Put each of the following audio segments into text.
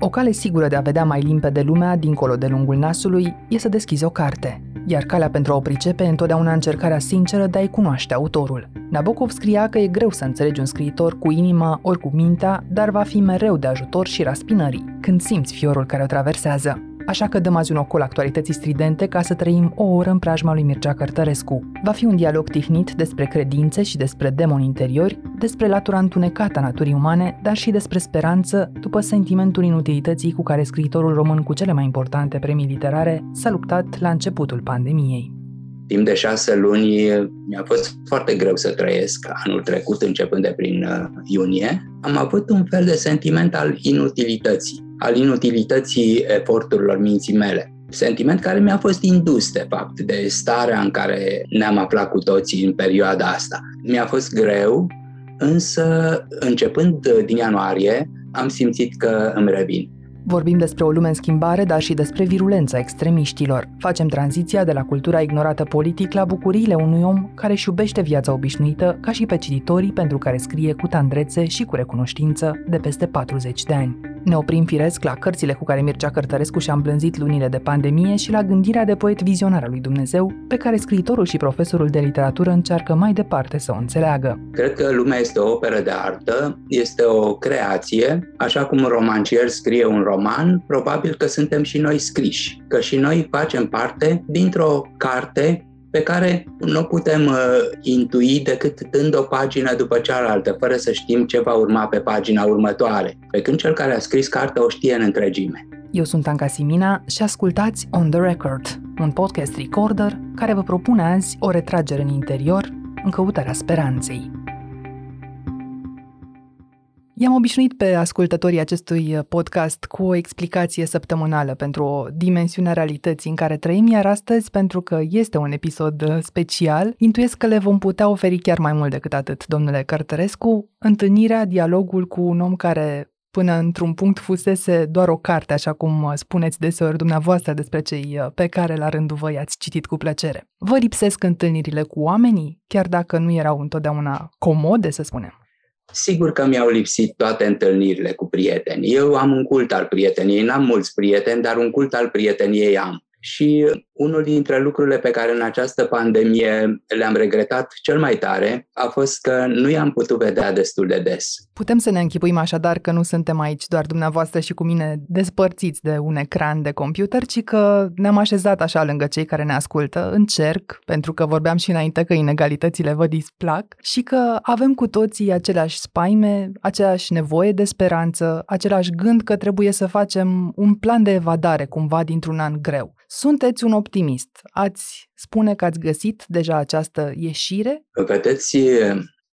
O cale sigură de a vedea mai limpede lumea dincolo de lungul nasului e să deschizi o carte, iar calea pentru a o pricepe e întotdeauna încercarea sinceră de a-i cunoaște autorul. Nabokov scria că e greu să înțelegi un scriitor cu inima ori cu mintea, dar va fi mereu de ajutor și raspinării, când simți fiorul care o traversează așa că dăm azi un ocol actualității stridente ca să trăim o oră în preajma lui Mircea Cărtărescu. Va fi un dialog tihnit despre credințe și despre demoni interiori, despre latura întunecată a naturii umane, dar și despre speranță după sentimentul inutilității cu care scriitorul român cu cele mai importante premii literare s-a luptat la începutul pandemiei. Timp de șase luni mi-a fost foarte greu să trăiesc. Anul trecut, începând de prin uh, iunie, am avut un fel de sentiment al inutilității al inutilității eforturilor minții mele. Sentiment care mi-a fost indus, de fapt, de starea în care ne-am aflat cu toții în perioada asta. Mi-a fost greu, însă, începând din ianuarie, am simțit că îmi revin. Vorbim despre o lume în schimbare, dar și despre virulența extremiștilor. Facem tranziția de la cultura ignorată politic la bucuriile unui om care își iubește viața obișnuită, ca și pe cititorii pentru care scrie cu tandrețe și cu recunoștință de peste 40 de ani. Ne oprim firesc la cărțile cu care Mircea Cărtărescu și-a îmblânzit lunile de pandemie și la gândirea de poet vizionar al lui Dumnezeu, pe care scriitorul și profesorul de literatură încearcă mai departe să o înțeleagă. Cred că lumea este o operă de artă, este o creație, așa cum un romancier scrie un roman, probabil că suntem și noi scriși, că și noi facem parte dintr-o carte pe care nu putem uh, intui decât dând o pagină după cealaltă, fără să știm ce va urma pe pagina următoare, pe când cel care a scris cartea o știe în întregime. Eu sunt Anca Simina și ascultați On The Record, un podcast recorder care vă propune azi o retragere în interior în căutarea speranței. I-am obișnuit pe ascultătorii acestui uh, podcast cu o explicație săptămânală pentru o dimensiune a realității în care trăim, iar astăzi, pentru că este un episod uh, special, intuiesc că le vom putea oferi chiar mai mult decât atât, domnule Cărtărescu, întâlnirea, dialogul cu un om care până într-un punct fusese doar o carte, așa cum uh, spuneți deseori dumneavoastră despre cei pe care la rândul vă i-ați citit cu plăcere. Vă lipsesc întâlnirile cu oamenii, chiar dacă nu erau întotdeauna comode, să spunem. Sigur că mi-au lipsit toate întâlnirile cu prieteni. Eu am un cult al prieteniei, n-am mulți prieteni, dar un cult al prieteniei am. Și unul dintre lucrurile pe care în această pandemie le-am regretat cel mai tare a fost că nu i-am putut vedea destul de des. Putem să ne închipuim așadar că nu suntem aici doar dumneavoastră și cu mine despărțiți de un ecran de computer, ci că ne-am așezat așa lângă cei care ne ascultă, în cerc, pentru că vorbeam și înainte că inegalitățile vă displac și că avem cu toții aceleași spaime, aceeași nevoie de speranță, același gând că trebuie să facem un plan de evadare cumva dintr-un an greu. Sunteți un optimist. Ați spune că ați găsit deja această ieșire? Vedeți,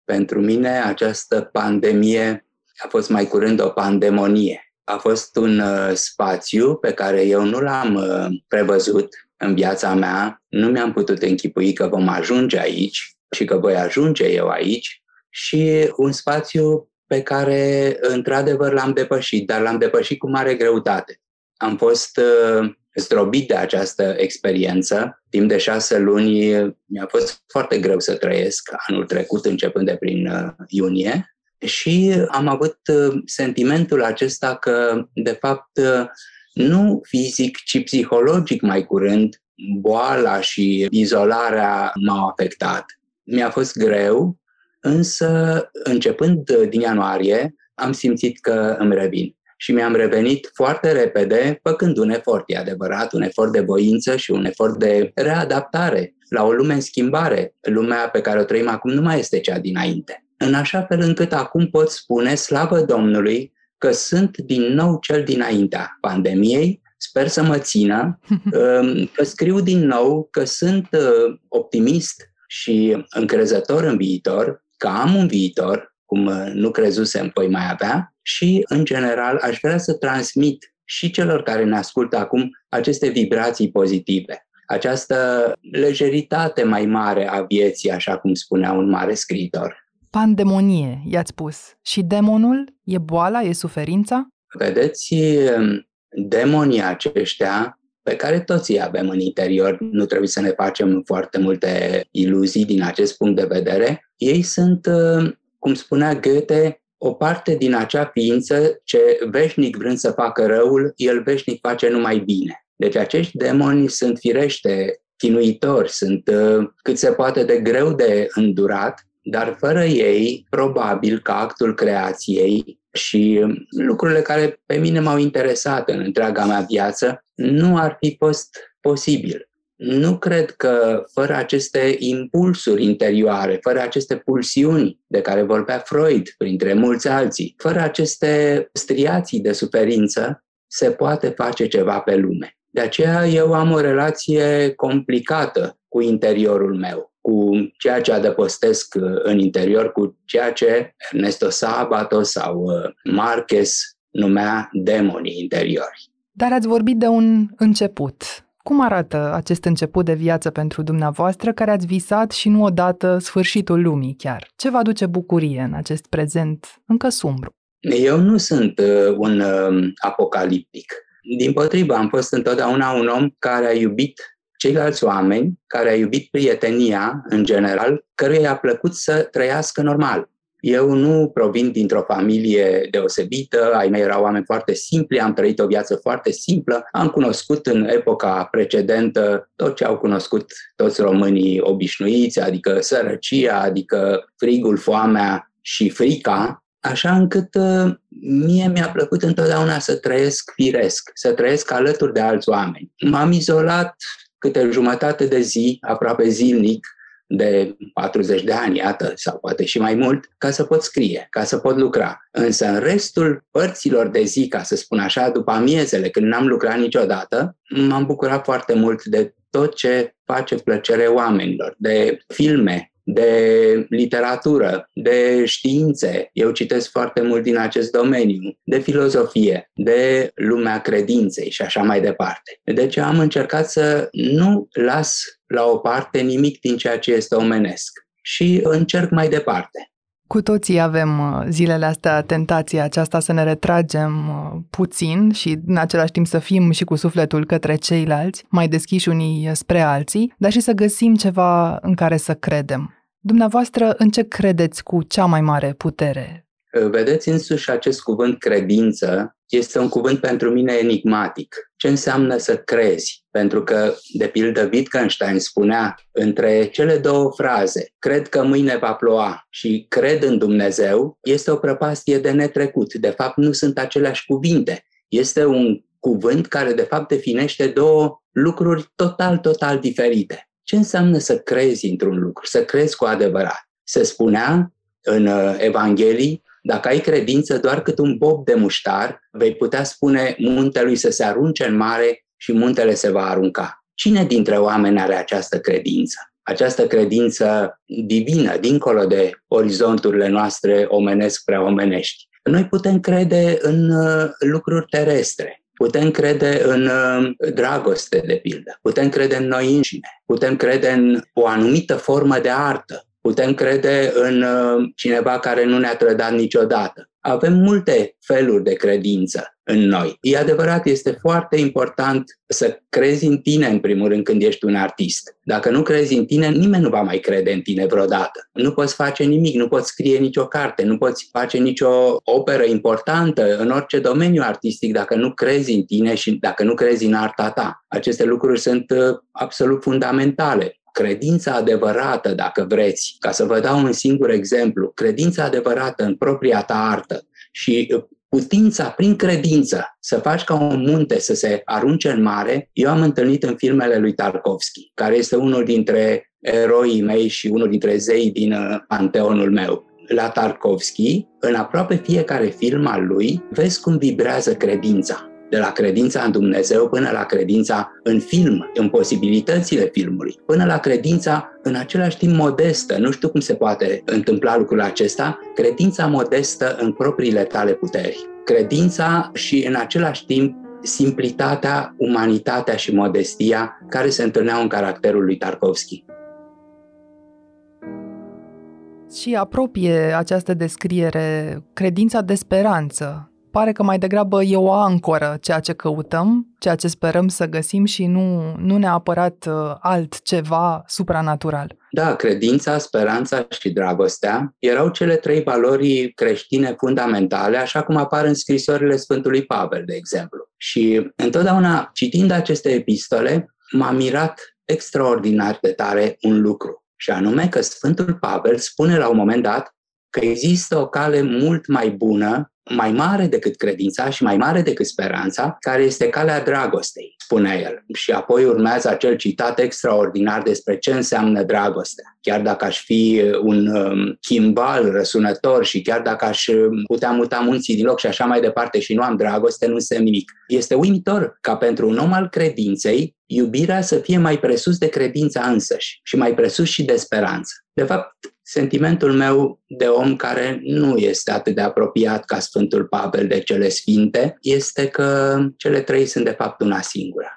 pentru mine această pandemie a fost mai curând o pandemonie. A fost un uh, spațiu pe care eu nu l-am uh, prevăzut în viața mea. Nu mi-am putut închipui că vom ajunge aici și că voi ajunge eu aici și un spațiu pe care într-adevăr l-am depășit, dar l-am depășit cu mare greutate. Am fost uh, zdrobit de această experiență. Timp de șase luni mi-a fost foarte greu să trăiesc anul trecut, începând de prin uh, iunie, și am avut uh, sentimentul acesta că, de fapt, uh, nu fizic, ci psihologic mai curând, boala și izolarea m-au afectat. Mi-a fost greu, însă, începând din ianuarie, am simțit că îmi revin și mi-am revenit foarte repede, făcând un efort, e adevărat, un efort de voință și un efort de readaptare la o lume în schimbare. Lumea pe care o trăim acum nu mai este cea dinainte. În așa fel încât acum pot spune, slavă Domnului, că sunt din nou cel dinaintea pandemiei, sper să mă țină, um, că scriu din nou, că sunt uh, optimist și încrezător în viitor, că am un viitor, cum uh, nu crezusem voi mai avea, și, în general, aș vrea să transmit și celor care ne ascultă acum aceste vibrații pozitive, această lejeritate mai mare a vieții, așa cum spunea un mare scriitor. Pandemonie, i-ați spus. Și demonul? E boala? E suferința? Vedeți, demonii aceștia pe care toți îi avem în interior, nu trebuie să ne facem foarte multe iluzii din acest punct de vedere, ei sunt, cum spunea Goethe, o parte din acea ființă ce veșnic vrând să facă răul, el veșnic face numai bine. Deci acești demoni sunt firește chinuitori, sunt uh, cât se poate de greu de îndurat, dar fără ei, probabil că actul creației și lucrurile care pe mine m-au interesat în întreaga mea viață nu ar fi fost posibil. Nu cred că fără aceste impulsuri interioare, fără aceste pulsiuni de care vorbea Freud, printre mulți alții, fără aceste striații de suferință, se poate face ceva pe lume. De aceea eu am o relație complicată cu interiorul meu, cu ceea ce adăpostesc în interior, cu ceea ce Ernesto Sabato sau uh, Marquez numea demonii interiori. Dar ați vorbit de un început. Cum arată acest început de viață pentru dumneavoastră care ați visat și nu odată sfârșitul lumii chiar? Ce vă aduce bucurie în acest prezent încă sumbru? Eu nu sunt uh, un uh, apocaliptic. Din potrivă, am fost întotdeauna un om care a iubit ceilalți oameni, care a iubit prietenia în general, căruia i-a plăcut să trăiască normal. Eu nu provin dintr-o familie deosebită, ai mei erau oameni foarte simpli, am trăit o viață foarte simplă, am cunoscut în epoca precedentă tot ce au cunoscut toți românii obișnuiți, adică sărăcia, adică frigul, foamea și frica, așa încât uh, mie mi-a plăcut întotdeauna să trăiesc firesc, să trăiesc alături de alți oameni. M-am izolat câte jumătate de zi, aproape zilnic, de 40 de ani, iată, sau poate și mai mult, ca să pot scrie, ca să pot lucra. Însă în restul părților de zi, ca să spun așa, după amiezele, când n-am lucrat niciodată, m-am bucurat foarte mult de tot ce face plăcere oamenilor, de filme, de literatură, de științe. Eu citesc foarte mult din acest domeniu, de filozofie, de lumea credinței și așa mai departe. Deci am încercat să nu las la o parte nimic din ceea ce este omenesc și încerc mai departe. Cu toții avem uh, zilele astea tentația aceasta să ne retragem uh, puțin și în același timp să fim și cu sufletul către ceilalți, mai deschiși unii spre alții, dar și să găsim ceva în care să credem. Dumneavoastră, în ce credeți cu cea mai mare putere? Vedeți însuși acest cuvânt credință este un cuvânt pentru mine enigmatic. Ce înseamnă să crezi? Pentru că, de pildă, Wittgenstein spunea între cele două fraze, cred că mâine va ploua și cred în Dumnezeu, este o prăpastie de netrecut. De fapt, nu sunt aceleași cuvinte. Este un cuvânt care, de fapt, definește două lucruri total, total diferite. Ce înseamnă să crezi într-un lucru, să crezi cu adevărat? Se spunea în uh, Evanghelii, dacă ai credință doar cât un bob de muștar, vei putea spune muntelui să se arunce în mare și muntele se va arunca. Cine dintre oameni are această credință? Această credință divină, dincolo de orizonturile noastre omenesc prea omenești. Noi putem crede în uh, lucruri terestre, Putem crede în uh, dragoste, de pildă. Putem crede în noi înșine. Putem crede în o anumită formă de artă. Putem crede în uh, cineva care nu ne-a trădat niciodată. Avem multe feluri de credință în noi. E adevărat, este foarte important să crezi în tine, în primul rând, când ești un artist. Dacă nu crezi în tine, nimeni nu va mai crede în tine vreodată. Nu poți face nimic, nu poți scrie nicio carte, nu poți face nicio operă importantă în orice domeniu artistic dacă nu crezi în tine și dacă nu crezi în arta ta. Aceste lucruri sunt uh, absolut fundamentale credința adevărată, dacă vreți, ca să vă dau un singur exemplu, credința adevărată în propria ta artă și uh, putința prin credință să faci ca un munte să se arunce în mare, eu am întâlnit în filmele lui Tarkovski, care este unul dintre eroii mei și unul dintre zei din uh, panteonul meu. La Tarkovski, în aproape fiecare film al lui, vezi cum vibrează credința de la credința în Dumnezeu până la credința în film, în posibilitățile filmului, până la credința în același timp modestă, nu știu cum se poate întâmpla lucrul acesta, credința modestă în propriile tale puteri. Credința și în același timp simplitatea, umanitatea și modestia care se întâlneau în caracterul lui Tarkovski. Și apropie această descriere credința de speranță pare că mai degrabă e o ancoră ceea ce căutăm, ceea ce sperăm să găsim și nu, nu neapărat uh, altceva supranatural. Da, credința, speranța și dragostea erau cele trei valori creștine fundamentale, așa cum apar în scrisorile Sfântului Pavel, de exemplu. Și întotdeauna, citind aceste epistole, m-a mirat extraordinar de tare un lucru, și anume că Sfântul Pavel spune la un moment dat că există o cale mult mai bună, mai mare decât credința și mai mare decât speranța, care este calea dragostei, spune el. Și apoi urmează acel citat extraordinar despre ce înseamnă dragostea. Chiar dacă aș fi un um, chimbal răsunător și chiar dacă aș um, putea muta munții din loc și așa mai departe și nu am dragoste, nu înseamnă nimic. Este uimitor ca pentru un om al credinței, iubirea să fie mai presus de credința însăși și mai presus și de speranță. De fapt, sentimentul meu de om care nu este atât de apropiat ca Sfântul Pavel de cele sfinte este că cele trei sunt de fapt una singură.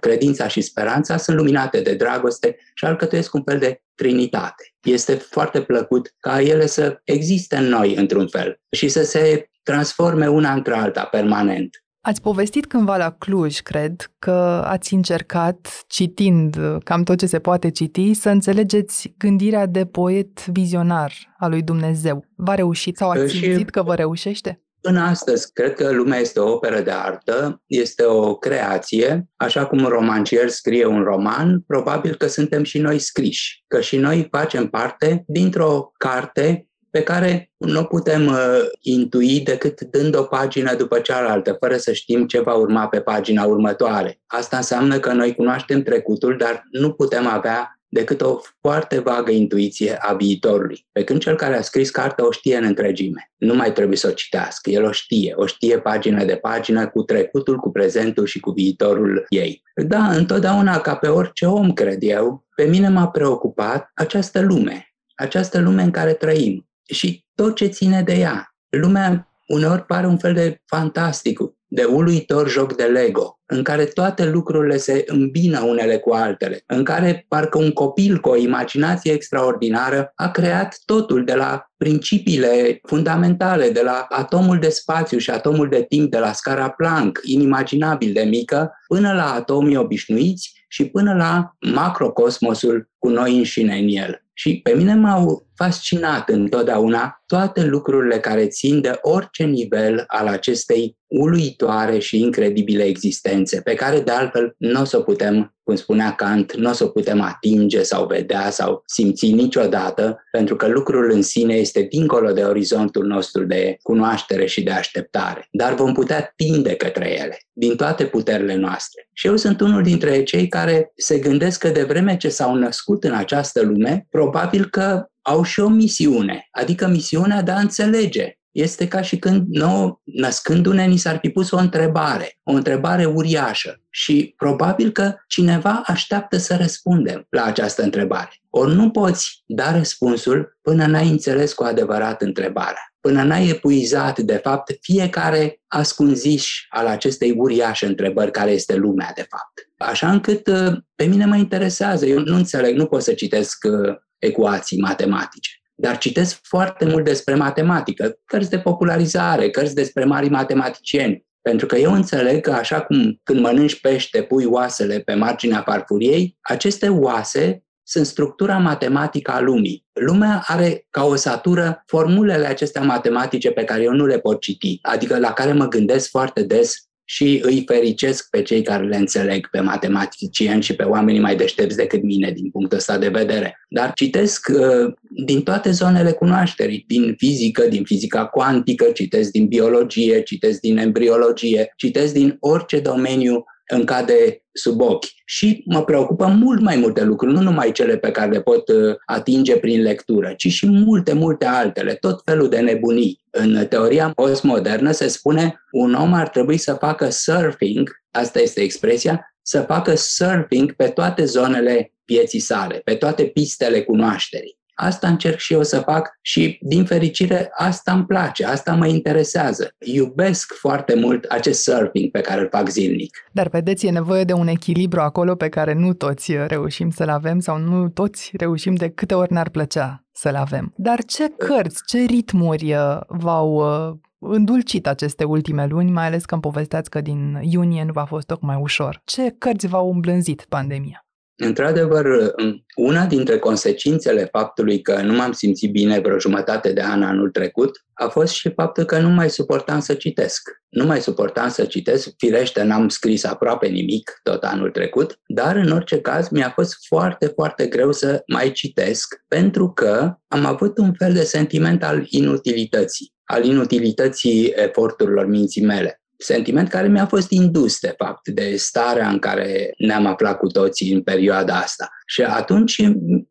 Credința și speranța sunt luminate de dragoste și alcătuiesc un fel de trinitate. Este foarte plăcut ca ele să existe în noi într-un fel și să se transforme una între alta permanent. Ați povestit cândva la Cluj, cred, că ați încercat, citind cam tot ce se poate citi, să înțelegeți gândirea de poet vizionar al lui Dumnezeu. V-a reușit sau ați simțit că vă reușește? Până astăzi, cred că lumea este o operă de artă, este o creație, așa cum un romancier scrie un roman, probabil că suntem și noi scriși, că și noi facem parte dintr-o carte pe care nu putem uh, intui decât dând o pagină după cealaltă, fără să știm ce va urma pe pagina următoare. Asta înseamnă că noi cunoaștem trecutul, dar nu putem avea decât o foarte vagă intuiție a viitorului. Pe când cel care a scris cartea o știe în întregime. Nu mai trebuie să o citească, el o știe, o știe pagină de pagină cu trecutul, cu prezentul și cu viitorul ei. Da, întotdeauna, ca pe orice om, cred eu, pe mine m-a preocupat această lume, această lume în care trăim și tot ce ține de ea. Lumea uneori pare un fel de fantastic, de uluitor joc de Lego, în care toate lucrurile se îmbină unele cu altele, în care parcă un copil cu o imaginație extraordinară a creat totul de la principiile fundamentale, de la atomul de spațiu și atomul de timp de la scara Planck, inimaginabil de mică, până la atomii obișnuiți și până la macrocosmosul cu noi înșine în el. Și pe mine m-au fascinat întotdeauna toate lucrurile care țin de orice nivel al acestei uluitoare și incredibile existențe, pe care de altfel nu o să o putem, cum spunea Kant, nu o să o putem atinge sau vedea sau simți niciodată, pentru că lucrul în sine este dincolo de orizontul nostru de cunoaștere și de așteptare. Dar vom putea tinde către ele, din toate puterile noastre. Și eu sunt unul dintre cei care se gândesc că de vreme ce s-au născut în această lume, probabil că au și o misiune, adică misiunea de a înțelege este ca și când nou, născându-ne, ni s-ar fi pus o întrebare, o întrebare uriașă și probabil că cineva așteaptă să răspundem la această întrebare. Ori nu poți da răspunsul până n-ai înțeles cu adevărat întrebarea, până n-ai epuizat, de fapt, fiecare ascunziș al acestei uriașe întrebări care este lumea, de fapt. Așa încât uh, pe mine mă interesează, eu nu înțeleg, nu pot să citesc uh, ecuații matematice dar citesc foarte mult despre matematică, cărți de popularizare, cărți despre mari matematicieni, pentru că eu înțeleg că așa cum când mănânci pește pui oasele pe marginea farfuriei, aceste oase sunt structura matematică a lumii. Lumea are ca o satură formulele acestea matematice pe care eu nu le pot citi, adică la care mă gândesc foarte des și îi fericesc pe cei care le înțeleg, pe matematicieni și pe oamenii mai deștepți decât mine din punctul ăsta de vedere. Dar citesc uh, din toate zonele cunoașterii, din fizică, din fizica cuantică, citesc din biologie, citesc din embriologie, citesc din orice domeniu îmi cade sub ochi. Și mă preocupă mult mai multe lucruri, nu numai cele pe care le pot uh, atinge prin lectură, ci și multe, multe altele, tot felul de nebunii. În teoria postmodernă se spune un om ar trebui să facă surfing, asta este expresia, să facă surfing pe toate zonele vieții sale, pe toate pistele cunoașterii. Asta încerc și eu să fac și, din fericire, asta îmi place, asta mă interesează. Iubesc foarte mult acest surfing pe care îl fac zilnic. Dar, vedeți, e nevoie de un echilibru acolo pe care nu toți reușim să-l avem sau nu toți reușim de câte ori ne-ar plăcea să-l avem. Dar ce cărți, ce ritmuri uh, v-au uh, îndulcit aceste ultime luni, mai ales că îmi povesteați că din iunie nu v-a fost tocmai ușor. Ce cărți v-au îmblânzit pandemia? Într-adevăr, una dintre consecințele faptului că nu m-am simțit bine vreo jumătate de an anul trecut a fost și faptul că nu mai suportam să citesc. Nu mai suportam să citesc, firește n-am scris aproape nimic tot anul trecut, dar în orice caz mi-a fost foarte, foarte greu să mai citesc pentru că am avut un fel de sentiment al inutilității, al inutilității eforturilor minții mele sentiment care mi-a fost indus, de fapt, de starea în care ne-am aflat cu toții în perioada asta. Și atunci,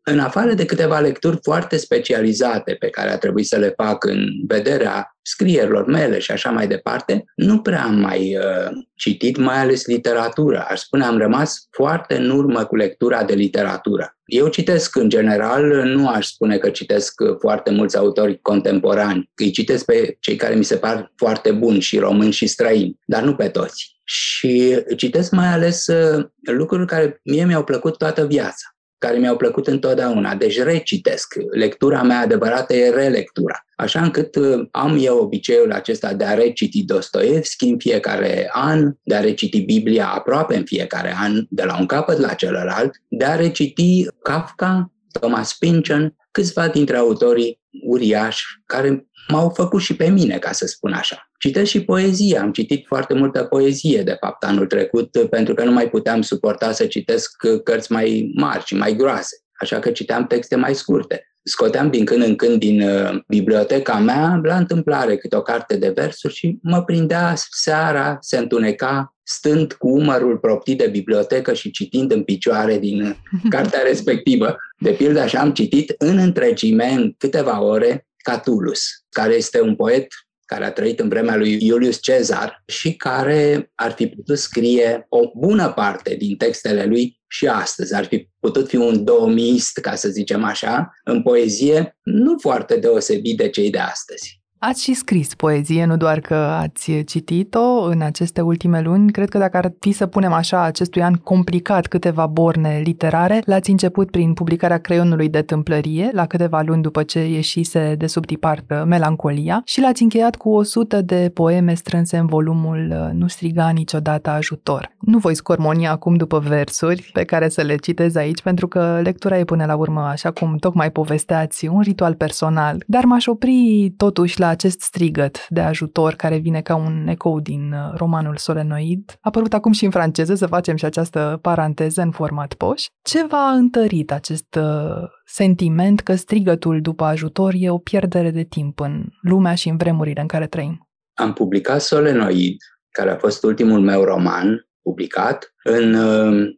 în afară de câteva lecturi foarte specializate pe care a trebuit să le fac în vederea scrierilor mele și așa mai departe, nu prea am mai uh, citit, mai ales literatură. Aș spune, am rămas foarte în urmă cu lectura de literatură. Eu citesc în general, nu aș spune că citesc foarte mulți autori contemporani, îi citesc pe cei care mi se par foarte buni și români și străini, dar nu pe toți. Și citesc mai ales uh, lucruri care mie mi-au plăcut toată viața care mi-au plăcut întotdeauna. Deci recitesc. Lectura mea adevărată e relectura. Așa încât uh, am eu obiceiul acesta de a reciti Dostoevski în fiecare an, de a reciti Biblia aproape în fiecare an, de la un capăt la celălalt, de a reciti Kafka, Thomas Pynchon, câțiva dintre autorii uriași care m-au făcut și pe mine, ca să spun așa. Citesc și poezie, am citit foarte multă poezie, de fapt, anul trecut, pentru că nu mai puteam suporta să citesc cărți mai mari și mai groase, așa că citeam texte mai scurte. Scoteam din când în când din uh, biblioteca mea, la întâmplare, câte o carte de versuri și mă prindea seara, se întuneca, stând cu umărul proptit de bibliotecă și citind în picioare din cartea respectivă. De pildă, așa am citit în întregime, în câteva ore, Catulus, care este un poet care a trăit în vremea lui Iulius Cezar și care ar fi putut scrie o bună parte din textele lui și astăzi. Ar fi putut fi un domist, ca să zicem așa, în poezie, nu foarte deosebit de cei de astăzi. Ați și scris poezie, nu doar că ați citit-o în aceste ultime luni. Cred că dacă ar fi să punem așa acestui an complicat câteva borne literare, l-ați început prin publicarea creionului de tâmplărie, la câteva luni după ce ieșise de sub tipartă Melancolia, și l-ați încheiat cu o sută de poeme strânse în volumul Nu striga niciodată ajutor. Nu voi scormoni acum după versuri pe care să le citez aici, pentru că lectura e până la urmă, așa cum tocmai povesteați, un ritual personal, dar m-aș opri totuși la acest strigăt de ajutor care vine ca un ecou din uh, romanul Solenoid, apărut acum și în franceză, să facem și această paranteză în format poș. Ce v-a întărit acest uh, sentiment că strigătul după ajutor e o pierdere de timp în lumea și în vremurile în care trăim? Am publicat Solenoid, care a fost ultimul meu roman publicat, în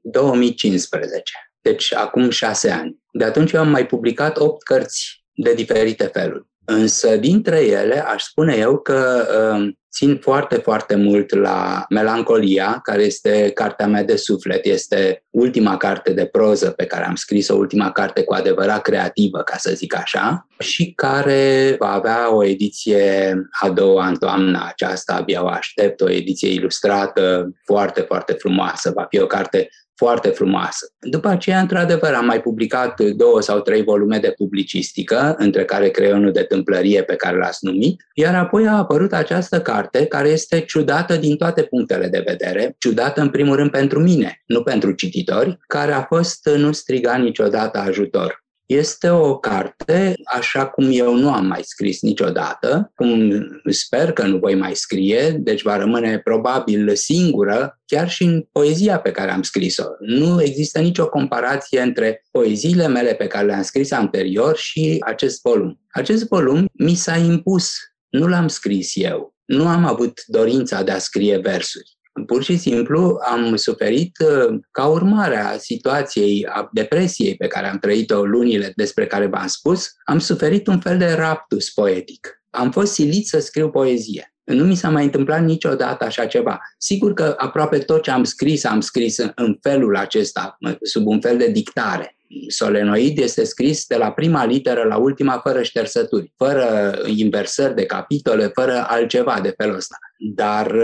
2015, uh, deci acum șase ani. De atunci eu am mai publicat opt cărți de diferite feluri. Însă, dintre ele, aș spune eu că uh, țin foarte, foarte mult la Melancolia, care este cartea mea de suflet, este ultima carte de proză pe care am scris-o, ultima carte cu adevărat creativă, ca să zic așa, și care va avea o ediție a doua în toamna aceasta, abia o aștept, o ediție ilustrată foarte, foarte frumoasă. Va fi o carte foarte frumoasă. După aceea, într-adevăr, am mai publicat două sau trei volume de publicistică, între care creionul de tâmplărie pe care l-ați numit, iar apoi a apărut această carte care este ciudată din toate punctele de vedere, ciudată în primul rând pentru mine, nu pentru cititori, care a fost Nu striga niciodată ajutor. Este o carte, așa cum eu nu am mai scris niciodată, cum sper că nu voi mai scrie, deci va rămâne probabil singură, chiar și în poezia pe care am scris-o. Nu există nicio comparație între poeziile mele pe care le-am scris anterior și acest volum. Acest volum mi s-a impus, nu l-am scris eu. Nu am avut dorința de a scrie versuri. Pur și simplu am suferit uh, ca urmare a situației, a depresiei pe care am trăit-o lunile despre care v-am spus, am suferit un fel de raptus poetic. Am fost silit să scriu poezie. Nu mi s-a mai întâmplat niciodată așa ceva. Sigur că aproape tot ce am scris, am scris în felul acesta, sub un fel de dictare. Solenoid este scris de la prima literă la ultima, fără ștersături, fără inversări de capitole, fără altceva de felul ăsta. Dar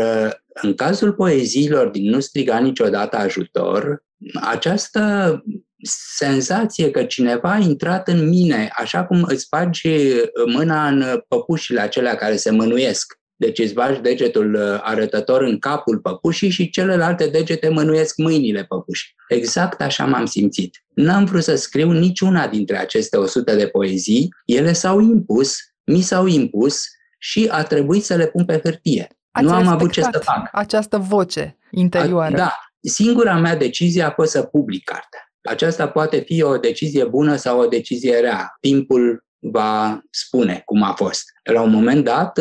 în cazul poeziilor din Nu striga niciodată ajutor, această senzație că cineva a intrat în mine, așa cum îți bagi mâna în păpușile acelea care se mânuiesc. Deci îți bagi degetul uh, arătător în capul păpușii și celelalte degete mânuiesc mâinile păpușii. Exact așa m-am simțit. N-am vrut să scriu niciuna dintre aceste 100 de poezii, ele s-au impus, mi s-au impus și a trebuit să le pun pe hârtie. Ați nu am avut ce să fac. această voce interioară. A, da, singura mea decizie a fost să public cartea. Aceasta poate fi o decizie bună sau o decizie rea. Timpul va spune cum a fost. La un moment dat,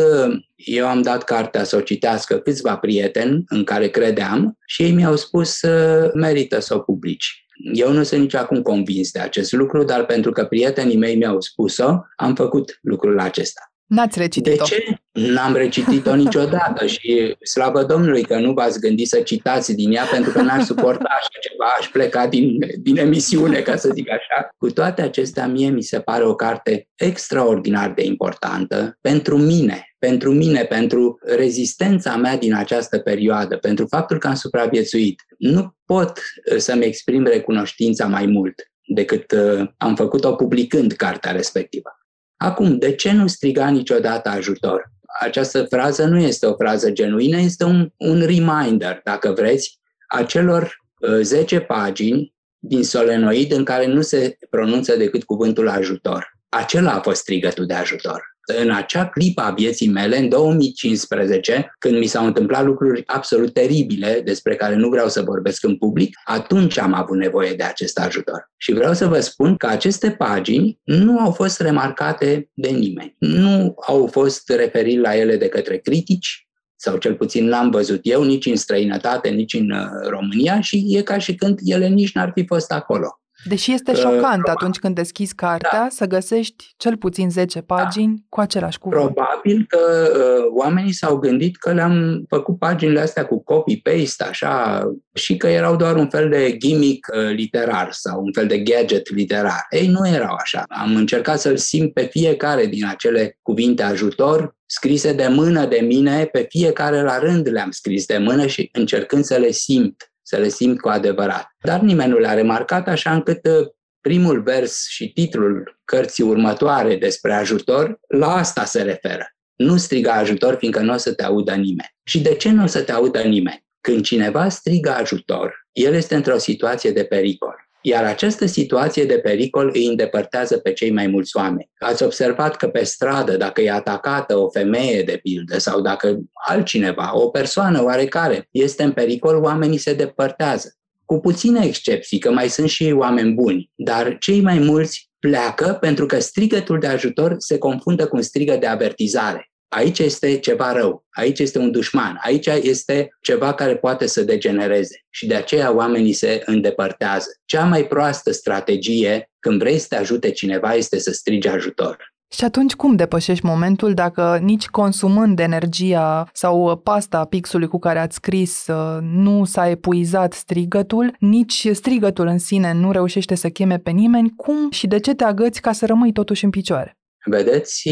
eu am dat cartea să o citească câțiva prieteni în care credeam și ei mi-au spus că merită să o publici. Eu nu sunt nici acum convins de acest lucru, dar pentru că prietenii mei mi-au spus-o, am făcut lucrul acesta. N-ați recitit-o. De ce? N-am recitit-o niciodată și slavă Domnului că nu v-ați gândit să citați din ea pentru că n-aș suporta așa ceva, aș pleca din, din emisiune, ca să zic așa. Cu toate acestea, mie mi se pare o carte extraordinar de importantă pentru mine, pentru mine, pentru rezistența mea din această perioadă, pentru faptul că am supraviețuit. Nu pot uh, să-mi exprim recunoștința mai mult decât uh, am făcut-o publicând cartea respectivă. Acum, de ce nu striga niciodată ajutor? Această frază nu este o frază genuină, este un, un reminder, dacă vreți, a celor uh, 10 pagini din solenoid în care nu se pronunță decât cuvântul ajutor. Acela a fost strigătul de ajutor în acea clipă a vieții mele, în 2015, când mi s-au întâmplat lucruri absolut teribile despre care nu vreau să vorbesc în public, atunci am avut nevoie de acest ajutor. Și vreau să vă spun că aceste pagini nu au fost remarcate de nimeni. Nu au fost referiri la ele de către critici, sau cel puțin n-am văzut eu nici în străinătate, nici în uh, România și e ca și când ele nici n-ar fi fost acolo. Deși este uh, șocant uh, atunci când deschizi cartea da. să găsești cel puțin 10 da. pagini da. cu același cuvânt. Probabil că uh, oamenii s-au gândit că le-am făcut paginile astea cu copy-paste, așa, și că erau doar un fel de gimmick uh, literar sau un fel de gadget literar. Ei, nu erau așa. Am încercat să-l simt pe fiecare din acele cuvinte ajutor, scrise de mână de mine, pe fiecare la rând le-am scris de mână și încercând să le simt să le simt cu adevărat. Dar nimeni nu le-a remarcat, așa încât uh, primul vers și titlul cărții următoare despre ajutor, la asta se referă. Nu striga ajutor, fiindcă nu o să te audă nimeni. Și de ce nu o să te audă nimeni? Când cineva strigă ajutor, el este într-o situație de pericol. Iar această situație de pericol îi îndepărtează pe cei mai mulți oameni. Ați observat că pe stradă, dacă e atacată o femeie de pildă sau dacă altcineva, o persoană oarecare, este în pericol, oamenii se depărtează. Cu puține excepții, că mai sunt și oameni buni, dar cei mai mulți pleacă pentru că strigătul de ajutor se confundă cu un strigă de avertizare. Aici este ceva rău, aici este un dușman, aici este ceva care poate să degenereze și de aceea oamenii se îndepărtează. Cea mai proastă strategie când vrei să te ajute cineva este să strigi ajutor. Și atunci cum depășești momentul dacă nici consumând energia sau pasta pixului cu care ați scris uh, nu s-a epuizat strigătul, nici strigătul în sine nu reușește să cheme pe nimeni, cum și de ce te agăți ca să rămâi totuși în picioare? Vedeți,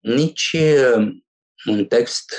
nici uh, un text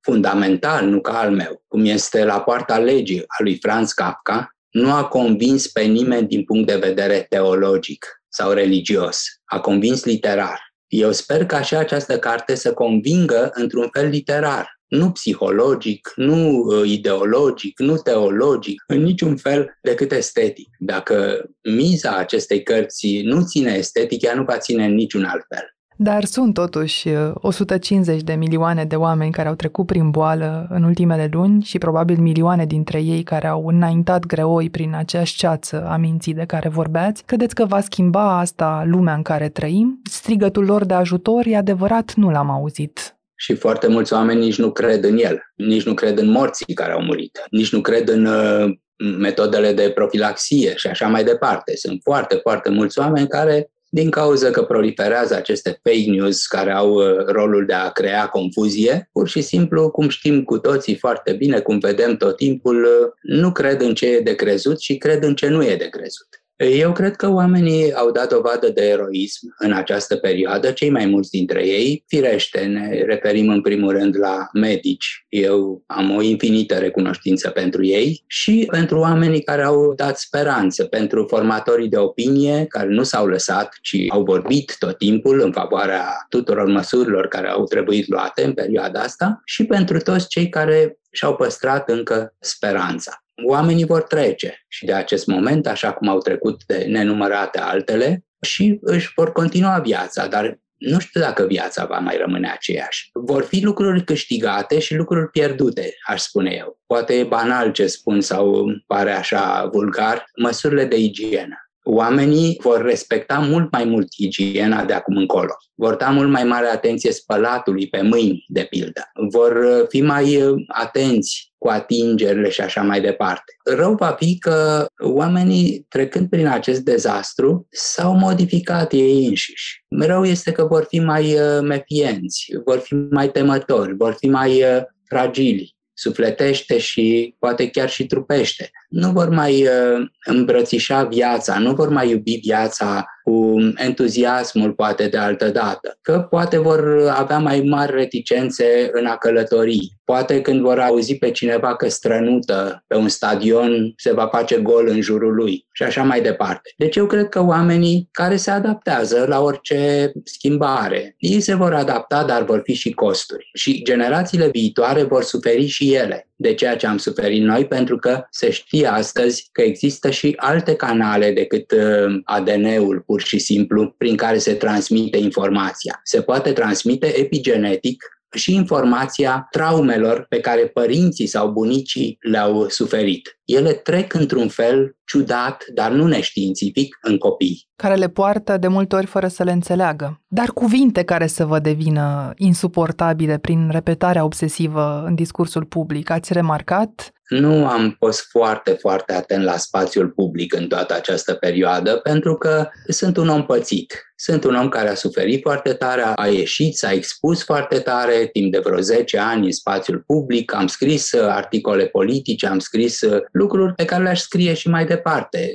fundamental, nu ca al meu, cum este La poarta legii a lui Franz Kafka, nu a convins pe nimeni din punct de vedere teologic sau religios. A convins literar. Eu sper ca și această carte să convingă într-un fel literar, nu psihologic, nu uh, ideologic, nu teologic, în niciun fel decât estetic. Dacă miza acestei cărți nu ține estetic, ea nu va ține în niciun alt fel. Dar sunt totuși 150 uh, de milioane de oameni care au trecut prin boală în ultimele luni și probabil milioane dintre ei care au înaintat greoi prin aceeași șceață a minții de care vorbeați. Credeți că va schimba asta lumea în care trăim? Strigătul lor de ajutor, e adevărat, nu l-am auzit și foarte mulți oameni nici nu cred în el, nici nu cred în morții care au murit, nici nu cred în uh, metodele de profilaxie și așa mai departe. Sunt foarte, foarte mulți oameni care din cauza că proliferează aceste fake news care au uh, rolul de a crea confuzie, pur și simplu, cum știm cu toții foarte bine, cum vedem tot timpul, uh, nu cred în ce e de crezut și cred în ce nu e de crezut. Eu cred că oamenii au dat dovadă de eroism în această perioadă, cei mai mulți dintre ei. Firește, ne referim în primul rând la medici. Eu am o infinită recunoștință pentru ei și pentru oamenii care au dat speranță, pentru formatorii de opinie care nu s-au lăsat, ci au vorbit tot timpul în favoarea tuturor măsurilor care au trebuit luate în perioada asta și pentru toți cei care și-au păstrat încă speranța. Oamenii vor trece și de acest moment, așa cum au trecut de nenumărate altele, și își vor continua viața, dar nu știu dacă viața va mai rămâne aceeași. Vor fi lucruri câștigate și lucruri pierdute, aș spune eu. Poate e banal ce spun sau pare așa vulgar, măsurile de igienă oamenii vor respecta mult mai mult igiena de acum încolo. Vor da mult mai mare atenție spălatului pe mâini, de pildă. Vor uh, fi mai uh, atenți cu atingerile și așa mai departe. Rău va fi că oamenii, trecând prin acest dezastru, s-au modificat ei înșiși. Rău este că vor fi mai uh, mefienți, vor fi mai temători, vor fi mai fragili sufletește și poate chiar și trupește. Nu vor mai uh, îmbrățișa viața, nu vor mai iubi viața cu entuziasmul poate de altă dată, că poate vor avea mai mari reticențe în a călători. Poate când vor auzi pe cineva că strănută pe un stadion, se va face gol în jurul lui și așa mai departe. Deci eu cred că oamenii care se adaptează la orice schimbare, ei se vor adapta, dar vor fi și costuri. Și generațiile viitoare vor suferi și ele de ceea ce am suferit noi, pentru că se știe astăzi că există și alte canale decât uh, ADN-ul pur și simplu prin care se transmite informația. Se poate transmite epigenetic și informația traumelor pe care părinții sau bunicii le-au suferit. Ele trec într-un fel ciudat, dar nu neștiințific, în copii. Care le poartă de multe ori fără să le înțeleagă. Dar cuvinte care să vă devină insuportabile prin repetarea obsesivă în discursul public, ați remarcat? Nu am fost foarte, foarte atent la spațiul public în toată această perioadă, pentru că sunt un om pățit. Sunt un om care a suferit foarte tare, a ieșit, s-a expus foarte tare timp de vreo 10 ani în spațiul public, am scris articole politice, am scris lucruri pe care le-aș scrie și mai departe.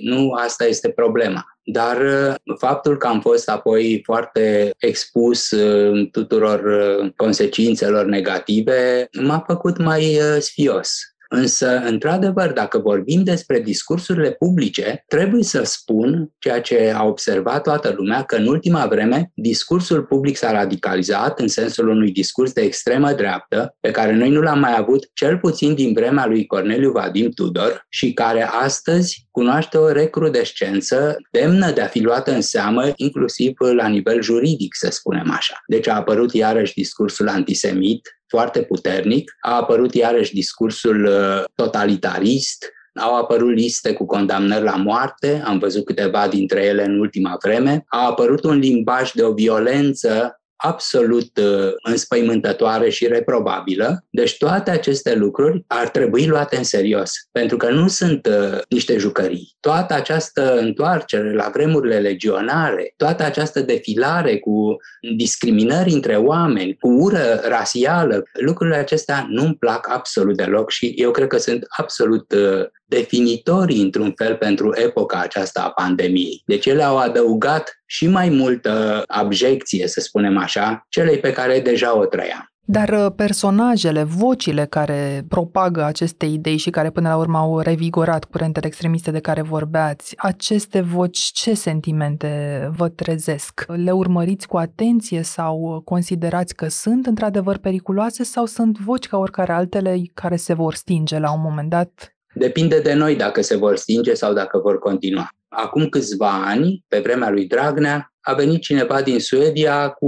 Nu asta este problema. Dar faptul că am fost apoi foarte expus tuturor consecințelor negative m-a făcut mai sfios. Însă, într-adevăr, dacă vorbim despre discursurile publice, trebuie să spun ceea ce a observat toată lumea, că în ultima vreme discursul public s-a radicalizat în sensul unui discurs de extremă dreaptă, pe care noi nu l-am mai avut cel puțin din vremea lui Corneliu Vadim Tudor și care astăzi cunoaște o recrudescență demnă de a fi luată în seamă, inclusiv la nivel juridic, să spunem așa. Deci a apărut iarăși discursul antisemit, foarte puternic. A apărut iarăși discursul uh, totalitarist, au apărut liste cu condamnări la moarte, am văzut câteva dintre ele în ultima vreme. A apărut un limbaj de o violență absolut uh, înspăimântătoare și reprobabilă. Deci toate aceste lucruri ar trebui luate în serios, pentru că nu sunt uh, niște jucării. Toată această întoarcere la vremurile legionare, toată această defilare cu discriminări între oameni, cu ură rasială, lucrurile acestea nu-mi plac absolut deloc și eu cred că sunt absolut uh, definitorii, într-un fel, pentru epoca aceasta a pandemiei. Deci ele au adăugat și mai multă abjecție, să spunem așa, celei pe care deja o trăiam. Dar uh, personajele, vocile care propagă aceste idei și care până la urmă au revigorat curentele extremiste de care vorbeați, aceste voci ce sentimente vă trezesc? Le urmăriți cu atenție sau considerați că sunt într-adevăr periculoase sau sunt voci ca oricare altele care se vor stinge la un moment dat Depinde de noi dacă se vor stinge sau dacă vor continua. Acum câțiva ani, pe vremea lui Dragnea, a venit cineva din Suedia cu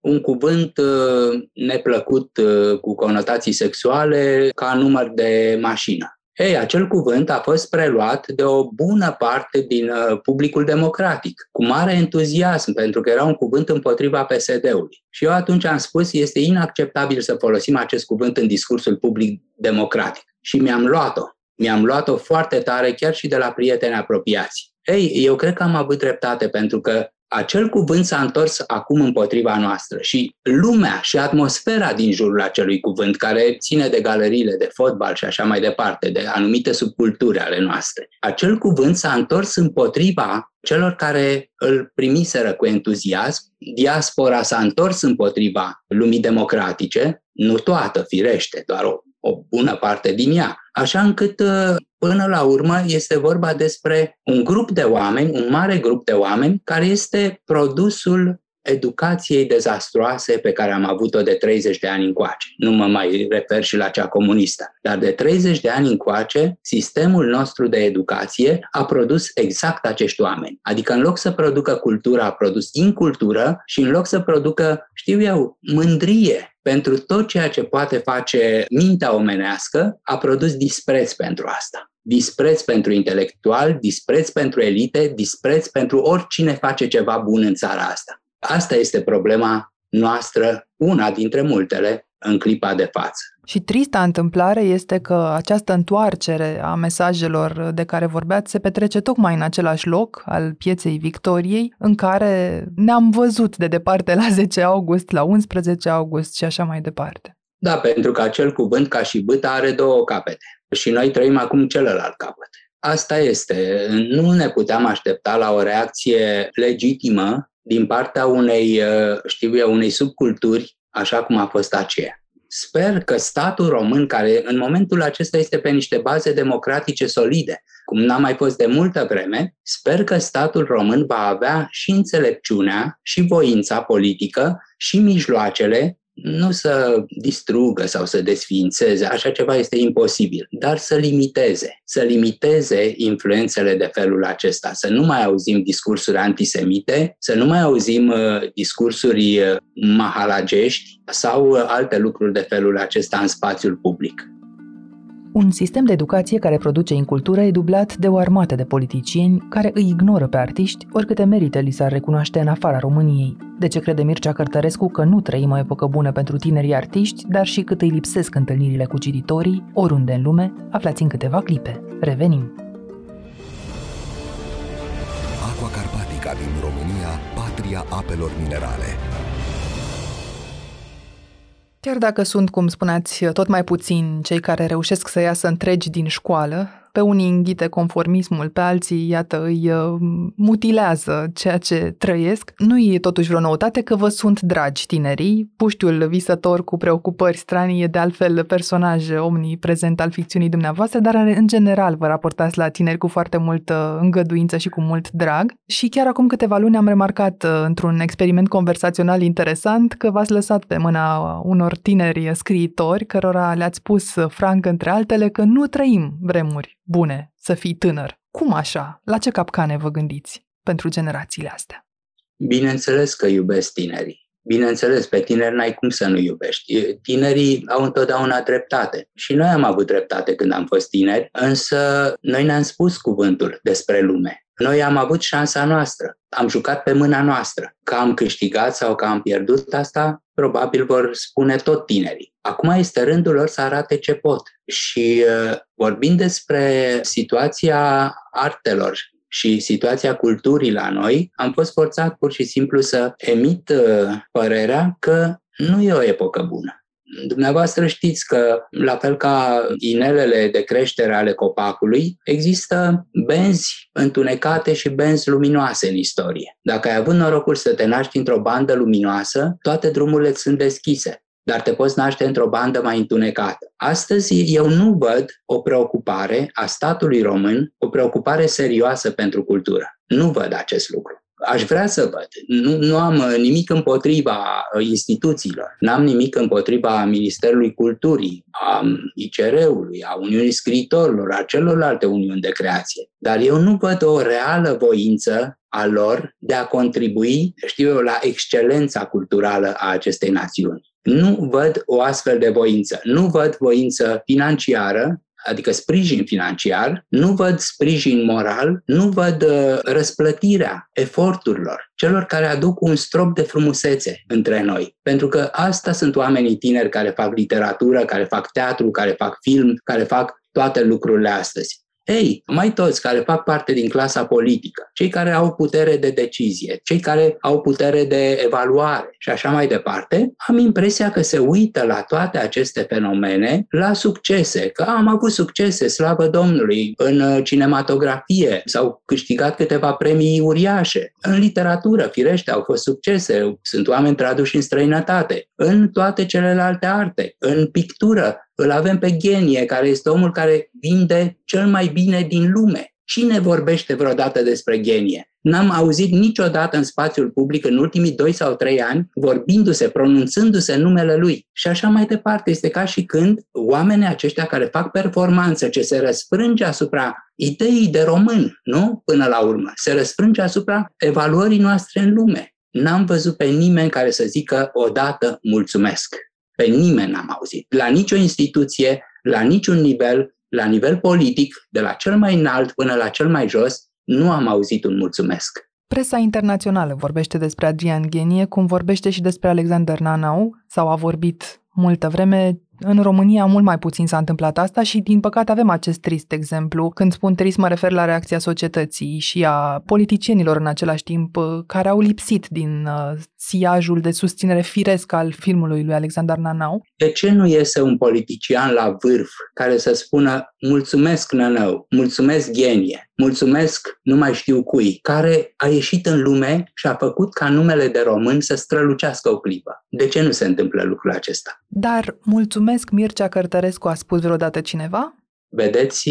un cuvânt uh, neplăcut uh, cu conotații sexuale ca număr de mașină. Ei, acel cuvânt a fost preluat de o bună parte din uh, publicul democratic, cu mare entuziasm, pentru că era un cuvânt împotriva PSD-ului. Și eu atunci am spus, este inacceptabil să folosim acest cuvânt în discursul public democratic. Și mi-am luat-o mi-am luat-o foarte tare chiar și de la prieteni apropiați. Ei, eu cred că am avut dreptate pentru că acel cuvânt s-a întors acum împotriva noastră și lumea și atmosfera din jurul acelui cuvânt, care ține de galeriile de fotbal și așa mai departe, de anumite subculturi ale noastre, acel cuvânt s-a întors împotriva celor care îl primiseră cu entuziasm. Diaspora s-a întors împotriva lumii democratice, nu toată, firește, doar o, o bună parte din ea, așa încât uh, Până la urmă este vorba despre un grup de oameni, un mare grup de oameni, care este produsul educației dezastroase pe care am avut-o de 30 de ani încoace. Nu mă mai refer și la cea comunistă. Dar de 30 de ani încoace, sistemul nostru de educație a produs exact acești oameni. Adică în loc să producă cultură, a produs incultură și în loc să producă, știu eu, mândrie pentru tot ceea ce poate face mintea omenească, a produs dispreț pentru asta. Dispreț pentru intelectual, dispreț pentru elite, dispreț pentru oricine face ceva bun în țara asta. Asta este problema noastră, una dintre multele, în clipa de față. Și trista întâmplare este că această întoarcere a mesajelor de care vorbeați se petrece tocmai în același loc al pieței Victoriei, în care ne-am văzut de departe la 10 august, la 11 august și așa mai departe. Da, pentru că acel cuvânt ca și bâta are două capete și noi trăim acum celălalt capăt. Asta este. Nu ne puteam aștepta la o reacție legitimă din partea unei, uh, știu eu, unei subculturi, așa cum a fost aceea. Sper că statul român, care în momentul acesta este pe niște baze democratice solide, cum n-a mai fost de multă vreme, sper că statul român va avea și înțelepciunea, și voința politică, și mijloacele nu să distrugă sau să desființeze, așa ceva este imposibil, dar să limiteze, să limiteze influențele de felul acesta, să nu mai auzim discursuri antisemite, să nu mai auzim uh, discursuri uh, mahalagești sau uh, alte lucruri de felul acesta în spațiul public. Un sistem de educație care produce incultură e dublat de o armată de politicieni care îi ignoră pe artiști oricâte merite li s-ar recunoaște în afara României. De ce crede Mircea Cărtărescu că nu trăim o epocă bună pentru tinerii artiști, dar și cât îi lipsesc întâlnirile cu cititorii, oriunde în lume, aflați în câteva clipe. Revenim! Aqua Carpatica din România, patria apelor minerale. Chiar dacă sunt, cum spuneați, tot mai puțini cei care reușesc să iasă întregi din școală, pe unii înghite conformismul, pe alții, iată, îi uh, mutilează ceea ce trăiesc. Nu e totuși vreo noutate că vă sunt dragi tinerii. Puștiul visător cu preocupări stranii e de altfel personaj omniprezent al ficțiunii dumneavoastră, dar în general vă raportați la tineri cu foarte multă îngăduință și cu mult drag. Și chiar acum câteva luni am remarcat uh, într-un experiment conversațional interesant că v-ați lăsat pe mâna unor tineri scriitori cărora le-ați spus franc între altele că nu trăim vremuri bune să fii tânăr. Cum așa? La ce capcane vă gândiți pentru generațiile astea? Bineînțeles că iubesc tinerii. Bineînțeles, pe tineri n-ai cum să nu iubești. Tinerii au întotdeauna dreptate. Și noi am avut dreptate când am fost tineri, însă noi ne-am spus cuvântul despre lume. Noi am avut șansa noastră, am jucat pe mâna noastră. Că am câștigat sau că am pierdut, asta probabil vor spune tot tinerii. Acum este rândul lor să arate ce pot. Și uh, vorbind despre situația artelor și situația culturii la noi, am fost forțat pur și simplu să emit uh, părerea că nu e o epocă bună. Dumneavoastră știți că, la fel ca inelele de creștere ale copacului, există benzi întunecate și benzi luminoase în istorie. Dacă ai avut norocul să te naști într-o bandă luminoasă, toate drumurile sunt deschise dar te poți naște într-o bandă mai întunecată. Astăzi eu nu văd o preocupare a statului român, o preocupare serioasă pentru cultură. Nu văd acest lucru aș vrea să văd. Nu, nu am uh, nimic împotriva uh, instituțiilor, n-am nimic împotriva Ministerului Culturii, a ICR-ului, a Uniunii Scriitorilor, a celorlalte uniuni de creație. Dar eu nu văd o reală voință a lor de a contribui, știu eu, la excelența culturală a acestei națiuni. Nu văd o astfel de voință. Nu văd voință financiară, adică sprijin financiar, nu văd sprijin moral, nu văd uh, răsplătirea eforturilor celor care aduc un strop de frumusețe între noi. Pentru că asta sunt oamenii tineri care fac literatură, care fac teatru, care fac film, care fac toate lucrurile astăzi. Ei, mai toți care fac parte din clasa politică, cei care au putere de decizie, cei care au putere de evaluare și așa mai departe, am impresia că se uită la toate aceste fenomene, la succese, că am avut succese, slavă Domnului, în uh, cinematografie, s-au câștigat câteva premii uriașe, în literatură, firește, au fost succese, sunt oameni traduși în străinătate, în toate celelalte arte, în pictură, îl avem pe Genie, care este omul care vinde cel mai bine din lume. Cine vorbește vreodată despre Genie? N-am auzit niciodată în spațiul public în ultimii doi sau trei ani vorbindu-se, pronunțându-se numele lui. Și așa mai departe. Este ca și când oamenii aceștia care fac performanță, ce se răsfrânge asupra ideii de român, nu? Până la urmă. Se răsfrânge asupra evaluării noastre în lume. N-am văzut pe nimeni care să zică odată mulțumesc. Pe nimeni n-am auzit. La nicio instituție, la niciun nivel, la nivel politic, de la cel mai înalt până la cel mai jos, nu am auzit un mulțumesc. Presa internațională vorbește despre Adrian Ghenie, cum vorbește și despre Alexander Nanau, sau a vorbit multă vreme în România mult mai puțin s-a întâmplat asta și, din păcate, avem acest trist exemplu. Când spun trist, mă refer la reacția societății și a politicienilor în același timp, uh, care au lipsit din uh, siajul de susținere firesc al filmului lui Alexander Nanau. De ce nu iese un politician la vârf care să spună mulțumesc Nanau, mulțumesc Genie, mulțumesc nu mai știu cui, care a ieșit în lume și a făcut ca numele de român să strălucească o clipă? De ce nu se întâmplă lucrul acesta? Dar mulțumesc mulțumesc, Mircea Cărtărescu, a spus vreodată cineva? Vedeți,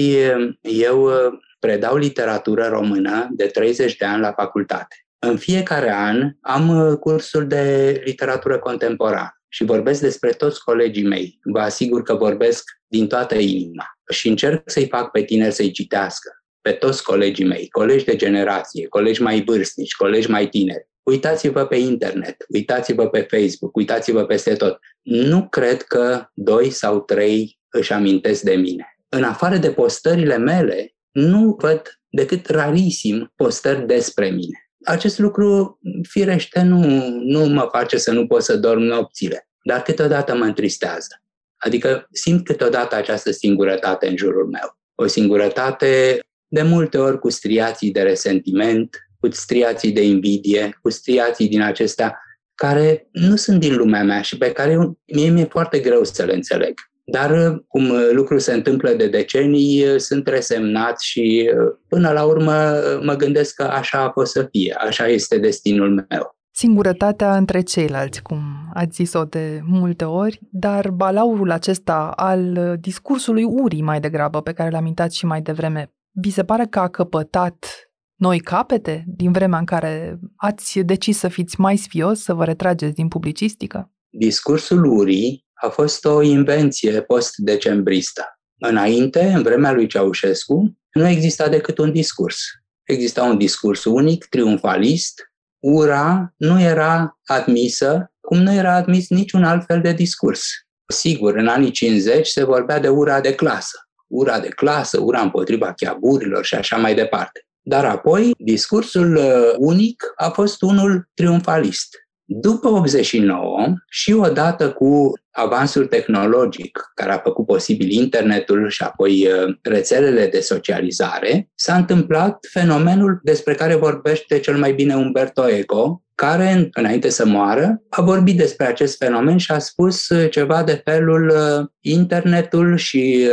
eu uh, predau literatură română de 30 de ani la facultate. În fiecare an am uh, cursul de literatură contemporană și vorbesc despre toți colegii mei. Vă asigur că vorbesc din toată inima și încerc să-i fac pe tineri să-i citească, pe toți colegii mei, colegi de generație, colegi mai vârstnici, colegi mai tineri. Uitați-vă pe internet, uitați-vă pe Facebook, uitați-vă peste tot. Nu cred că doi sau trei își amintesc de mine. În afară de postările mele, nu văd decât rarisim postări despre mine. Acest lucru, firește, nu, nu mă face să nu pot să dorm nopțile, dar câteodată mă întristează. Adică simt câteodată această singurătate în jurul meu. O singurătate de multe ori cu striații de resentiment, cu striații de invidie, cu striații din acestea care nu sunt din lumea mea și pe care mie mi-e foarte greu să le înțeleg. Dar cum lucrul se întâmplă de decenii, sunt resemnat și până la urmă mă gândesc că așa a fost să fie, așa este destinul meu. Singurătatea între ceilalți, cum ați zis-o de multe ori, dar balaurul acesta al discursului urii mai degrabă, pe care l-am mintat și mai devreme, vi se pare că a căpătat noi capete din vremea în care ați decis să fiți mai sfios, să vă retrageți din publicistică? Discursul urii a fost o invenție post-decembristă. Înainte, în vremea lui Ceaușescu, nu exista decât un discurs. Exista un discurs unic, triumfalist, ura nu era admisă, cum nu era admis niciun alt fel de discurs. Sigur, în anii 50 se vorbea de ura de clasă. Ura de clasă, ura împotriva chiaburilor și așa mai departe. Dar apoi, discursul uh, unic a fost unul triumfalist. După 89 și odată cu avansul tehnologic care a făcut posibil internetul și apoi uh, rețelele de socializare, s-a întâmplat fenomenul despre care vorbește cel mai bine Umberto Eco, care, înainte să moară, a vorbit despre acest fenomen și a spus uh, ceva de felul internetul și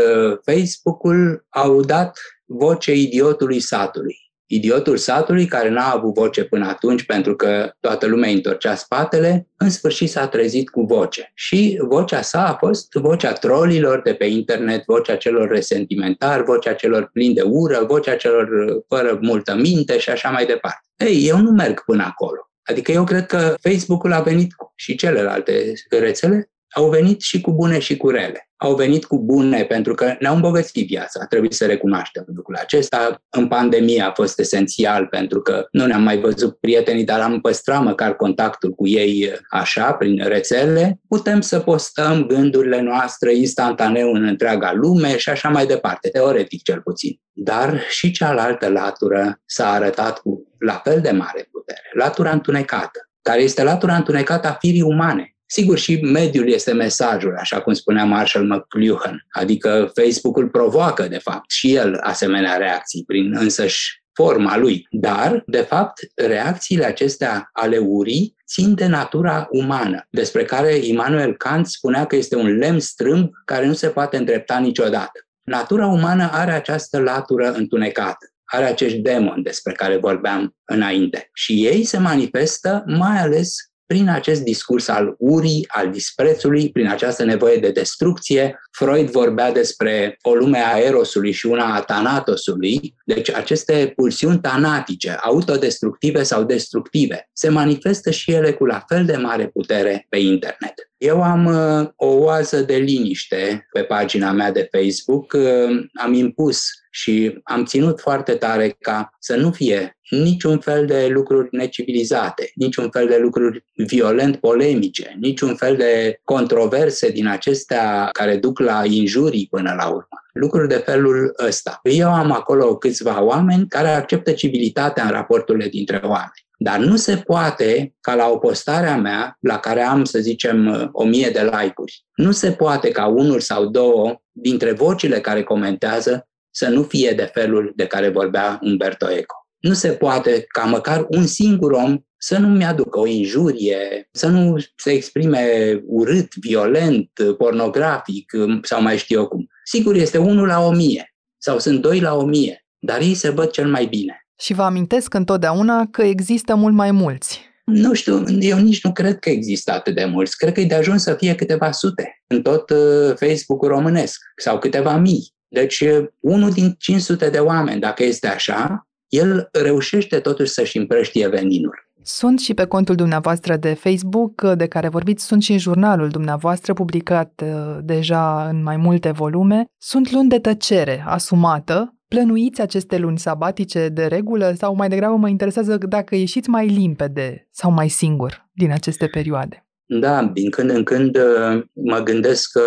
Facebook-ul au dat voce idiotului satului idiotul satului, care n-a avut voce până atunci pentru că toată lumea întorcea spatele, în sfârșit s-a trezit cu voce. Și vocea sa a fost vocea trolilor de pe internet, vocea celor resentimentari, vocea celor plini de ură, vocea celor fără multă minte și așa mai departe. Ei, eu nu merg până acolo. Adică eu cred că Facebook-ul a venit și celelalte rețele au venit și cu bune și cu rele. Au venit cu bune pentru că ne-au îmbogățit viața, trebuie să recunoaștem lucrul acesta. În pandemie a fost esențial pentru că nu ne-am mai văzut prietenii, dar am păstrat măcar contactul cu ei așa, prin rețele. Putem să postăm gândurile noastre instantaneu în întreaga lume și așa mai departe, teoretic cel puțin. Dar și cealaltă latură s-a arătat cu la fel de mare putere, latura întunecată, care este latura întunecată a firii umane Sigur, și mediul este mesajul, așa cum spunea Marshall McLuhan, adică Facebook-ul provoacă, de fapt, și el asemenea reacții prin însăși forma lui. Dar, de fapt, reacțiile acestea ale urii țin de natura umană, despre care Immanuel Kant spunea că este un lemn strâmb care nu se poate îndrepta niciodată. Natura umană are această latură întunecată are acești demoni despre care vorbeam înainte. Și ei se manifestă mai ales prin acest discurs al urii, al disprețului, prin această nevoie de destrucție. Freud vorbea despre o lume a erosului și una a tanatosului, deci aceste pulsiuni tanatice, autodestructive sau destructive, se manifestă și ele cu la fel de mare putere pe internet. Eu am uh, o oază de liniște pe pagina mea de Facebook, uh, am impus și am ținut foarte tare ca să nu fie niciun fel de lucruri necivilizate, niciun fel de lucruri violent polemice, niciun fel de controverse din acestea care duc la injurii până la urmă. Lucruri de felul ăsta. Eu am acolo câțiva oameni care acceptă civilitatea în raporturile dintre oameni. Dar nu se poate ca la o postare a mea, la care am, să zicem, o mie de like-uri, nu se poate ca unul sau două dintre vocile care comentează să nu fie de felul de care vorbea Umberto Eco. Nu se poate ca măcar un singur om să nu mi-aducă o injurie, să nu se exprime urât, violent, pornografic sau mai știu eu cum. Sigur, este unul la o mie sau sunt doi la o mie, dar ei se văd cel mai bine. Și vă amintesc întotdeauna că există mult mai mulți. Nu știu, eu nici nu cred că există atât de mulți. Cred că e de ajuns să fie câteva sute în tot uh, Facebook-ul românesc sau câteva mii. Deci, uh, unul din 500 de oameni, dacă este așa, el reușește totuși să-și împrăștie veninul. Sunt și pe contul dumneavoastră de Facebook, uh, de care vorbiți, sunt și în jurnalul dumneavoastră, publicat deja în mai multe volume. Sunt luni de tăcere asumată, Plănuiți aceste luni sabatice de regulă sau mai degrabă mă interesează dacă ieșiți mai limpede sau mai singur din aceste perioade? Da, din când în când uh, mă gândesc că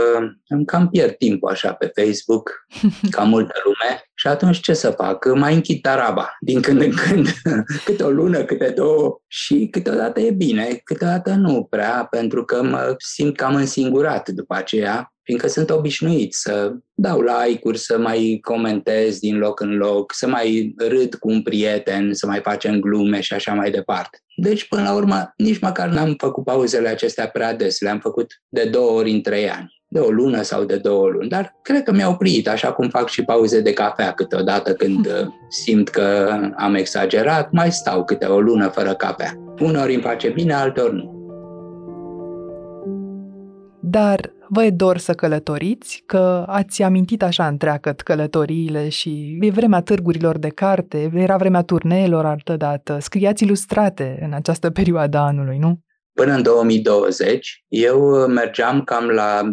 îmi cam pierd timpul așa pe Facebook, ca multă lume, și atunci ce să fac? Mai închid taraba din când în când, câte o lună, câte două. Și câteodată e bine, câteodată nu prea, pentru că mă simt cam însingurat după aceea fiindcă sunt obișnuit să dau like-uri, să mai comentez din loc în loc, să mai râd cu un prieten, să mai facem glume și așa mai departe. Deci, până la urmă, nici măcar n-am făcut pauzele acestea prea des, le-am făcut de două ori în trei ani de o lună sau de două luni, dar cred că mi-a oprit, așa cum fac și pauze de cafea câteodată când uh, simt că am exagerat, mai stau câte o lună fără cafea. Uneori îmi face bine, alteori nu. Dar vă e dor să călătoriți, că ați amintit așa întreagăt călătoriile și e vremea târgurilor de carte, era vremea turneelor altădată, scriați ilustrate în această perioadă a anului, nu? Până în 2020, eu mergeam cam la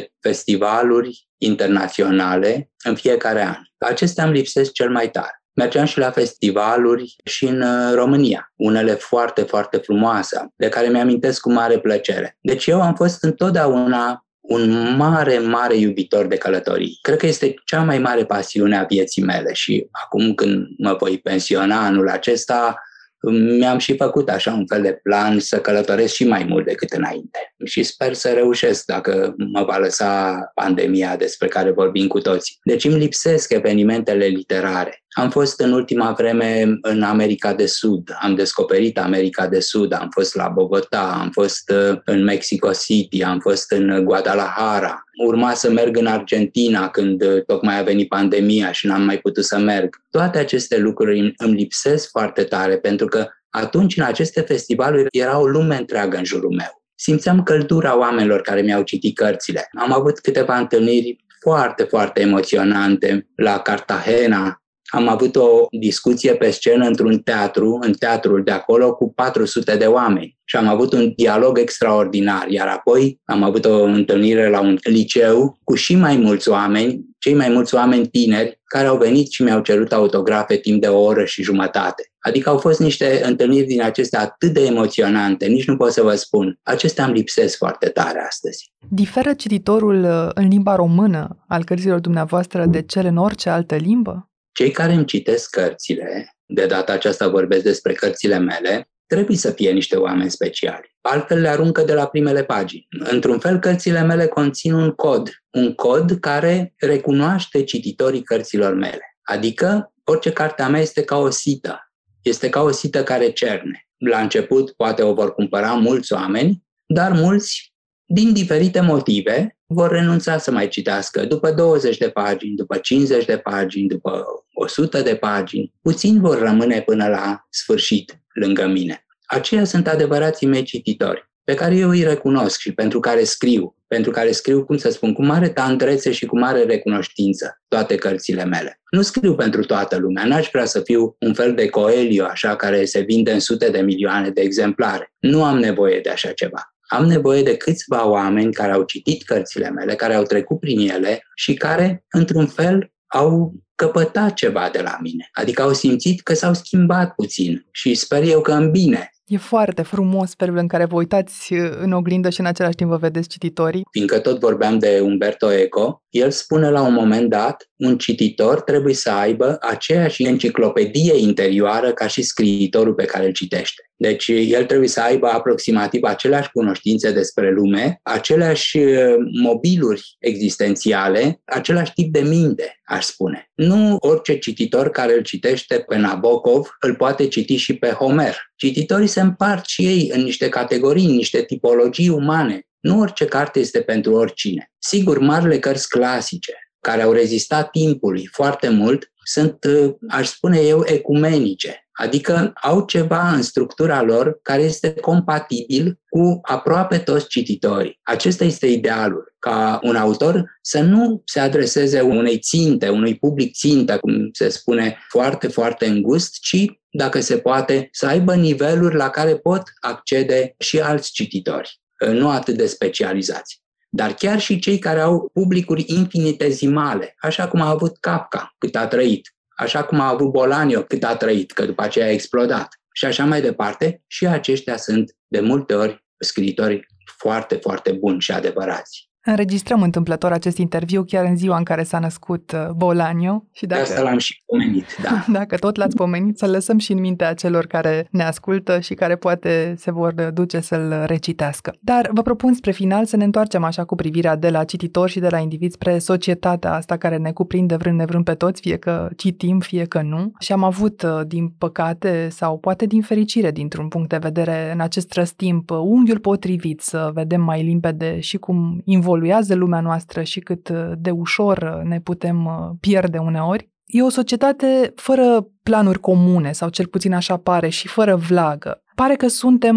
10-15 festivaluri internaționale în fiecare an. Acestea îmi lipsesc cel mai tare. Mergeam și la festivaluri și în uh, România, unele foarte, foarte frumoase, de care mi-amintesc cu mare plăcere. Deci eu am fost întotdeauna un mare, mare iubitor de călătorii. Cred că este cea mai mare pasiune a vieții mele și acum când mă voi pensiona anul acesta, mi-am și făcut așa un fel de plan să călătoresc și mai mult decât înainte. Și sper să reușesc dacă mă va lăsa pandemia despre care vorbim cu toți. Deci îmi lipsesc evenimentele literare. Am fost în ultima vreme în America de Sud, am descoperit America de Sud, am fost la Bogota, am fost uh, în Mexico City, am fost în Guadalajara. Urma să merg în Argentina când uh, tocmai a venit pandemia și n-am mai putut să merg. Toate aceste lucruri îmi lipsesc foarte tare pentru că atunci în aceste festivaluri era o lume întreagă în jurul meu. Simțeam căldura oamenilor care mi-au citit cărțile. Am avut câteva întâlniri foarte, foarte emoționante la Cartagena, am avut o discuție pe scenă într-un teatru, în teatrul de acolo, cu 400 de oameni și am avut un dialog extraordinar, iar apoi am avut o întâlnire la un liceu cu și mai mulți oameni, cei mai mulți oameni tineri, care au venit și mi-au cerut autografe timp de o oră și jumătate. Adică au fost niște întâlniri din acestea atât de emoționante, nici nu pot să vă spun. Acestea îmi lipsesc foarte tare astăzi. Diferă cititorul uh, în limba română al cărților dumneavoastră de cel în orice altă limbă? Cei care îmi citesc cărțile, de data aceasta vorbesc despre cărțile mele, trebuie să fie niște oameni speciali. Altfel le aruncă de la primele pagini. Într-un fel, cărțile mele conțin un cod. Un cod care recunoaște cititorii cărților mele. Adică, orice carte a mea este ca o sită. Este ca o sită care cerne. La început, poate o vor cumpăra mulți oameni, dar mulți, din diferite motive, vor renunța să mai citească. După 20 de pagini, după 50 de pagini, după 100 de pagini, puțini vor rămâne până la sfârșit lângă mine. Aceia sunt adevărații mei cititori, pe care eu îi recunosc și pentru care scriu, pentru care scriu, cum să spun, cu mare tandrețe și cu mare recunoștință toate cărțile mele. Nu scriu pentru toată lumea, n-aș vrea să fiu un fel de Coelio, așa, care se vinde în sute de milioane de exemplare. Nu am nevoie de așa ceva. Am nevoie de câțiva oameni care au citit cărțile mele, care au trecut prin ele și care, într-un fel, au căpătat ceva de la mine. Adică au simțit că s-au schimbat puțin și sper eu că în bine. E foarte frumos felul în care vă uitați uh, în oglindă și în același timp vă vedeți cititorii. Fiindcă tot vorbeam de Umberto Eco, el spune la un moment dat, un cititor trebuie să aibă aceeași enciclopedie interioară ca și scriitorul pe care îl citește. Deci el trebuie să aibă aproximativ aceleași cunoștințe despre lume, aceleași uh, mobiluri existențiale, același tip de minte, aș spune. Nu orice cititor care îl citește pe Nabokov îl poate citi și pe Homer. Cititorii se împart și ei în niște categorii, în niște tipologii umane. Nu orice carte este pentru oricine. Sigur, marile cărți clasice, care au rezistat timpului foarte mult, sunt, uh, aș spune eu, ecumenice. Adică au ceva în structura lor care este compatibil cu aproape toți cititorii. Acesta este idealul, ca un autor să nu se adreseze unei ținte, unui public țintă, cum se spune, foarte, foarte îngust, ci, dacă se poate, să aibă niveluri la care pot accede și alți cititori, nu atât de specializați dar chiar și cei care au publicuri infinitezimale, așa cum a avut Kafka cât a trăit, așa cum a avut Bolanio cât a trăit, că după aceea a explodat și așa mai departe, și aceștia sunt de multe ori scriitori foarte, foarte buni și adevărați. Înregistrăm întâmplător acest interviu chiar în ziua în care s-a născut uh, Bolanio. Și dacă, de asta l-am și pomenit, da. Dacă tot l-ați pomenit, să lăsăm și în mintea celor care ne ascultă și care poate se vor duce să-l recitească. Dar vă propun spre final să ne întoarcem așa cu privirea de la cititor și de la individ spre societatea asta care ne cuprinde vrând nevrând pe toți, fie că citim, fie că nu. Și am avut, uh, din păcate, sau poate din fericire, dintr-un punct de vedere, în acest răstimp, uh, unghiul potrivit să vedem mai limpede și cum involuăm evoluează lumea noastră și cât uh, de ușor uh, ne putem uh, pierde uneori, e o societate fără planuri comune, sau cel puțin așa pare, și fără vlagă. Pare că suntem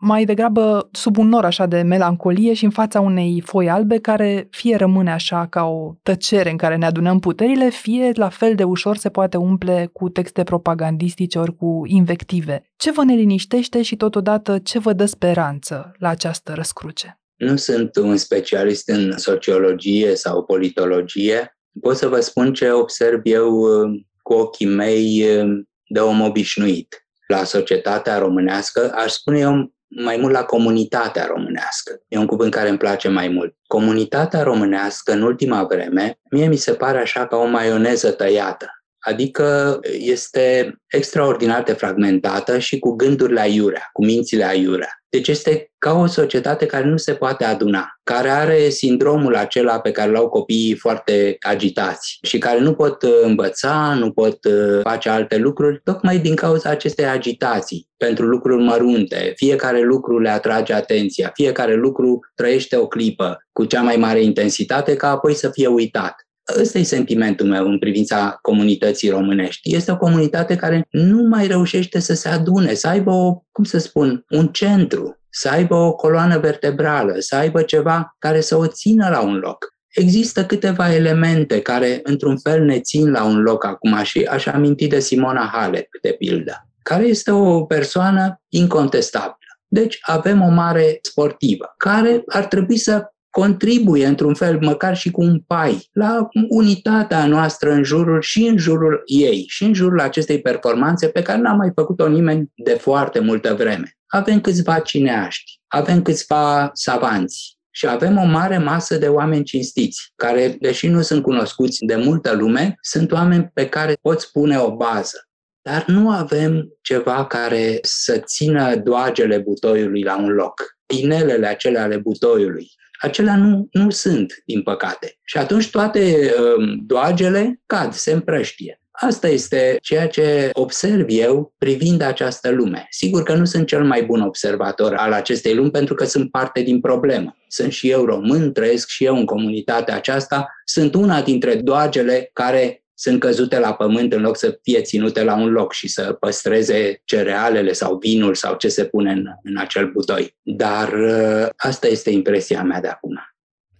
mai degrabă sub un nor așa de melancolie și în fața unei foi albe care fie rămâne așa ca o tăcere în care ne adunăm puterile, fie la fel de ușor se poate umple cu texte propagandistice ori cu invective. Ce vă neliniștește și totodată ce vă dă speranță la această răscruce? Nu sunt un specialist în sociologie sau politologie. Pot să vă spun ce observ eu uh, cu ochii mei uh, de om obișnuit. La societatea românească, aș spune eu mai mult la comunitatea românească. E un cuvânt care îmi place mai mult. Comunitatea românească, în ultima vreme, mie mi se pare așa ca o maioneză tăiată. Adică este extraordinar de fragmentată și cu gândurile aiurea, cu mințile aiurea. Deci este ca o societate care nu se poate aduna, care are sindromul acela pe care l-au copiii foarte agitați și care nu pot uh, învăța, nu pot uh, face alte lucruri, tocmai din cauza acestei agitații pentru lucruri mărunte. Fiecare lucru le atrage atenția, fiecare lucru trăiește o clipă cu cea mai mare intensitate ca apoi să fie uitat. Ăsta e sentimentul meu în privința comunității românești. Este o comunitate care nu mai reușește să se adune, să aibă, o, cum să spun, un centru, să aibă o coloană vertebrală, să aibă ceva care să o țină la un loc. Există câteva elemente care, într-un fel, ne țin la un loc acum și aș aminti de Simona Halep, de pildă, care este o persoană incontestabilă. Deci avem o mare sportivă care ar trebui să contribuie într-un fel, măcar și cu un pai, la unitatea noastră în jurul și în jurul ei și în jurul acestei performanțe pe care n-a mai făcut-o nimeni de foarte multă vreme. Avem câțiva cineaști, avem câțiva savanți, și avem o mare masă de oameni cinstiți, care, deși nu sunt cunoscuți de multă lume, sunt oameni pe care poți pune o bază. dar nu avem ceva care să țină doagele butoiului la un loc. Inelele acelea ale butoiului, acelea nu, nu sunt, din păcate. Și atunci toate um, doagele cad, se împrăștie. Asta este ceea ce observ eu privind această lume. Sigur că nu sunt cel mai bun observator al acestei lumi pentru că sunt parte din problemă. Sunt și eu român, trăiesc și eu în comunitatea aceasta, sunt una dintre doagele care sunt căzute la pământ în loc să fie ținute la un loc și să păstreze cerealele sau vinul sau ce se pune în, în acel butoi. Dar ă, asta este impresia mea de acum.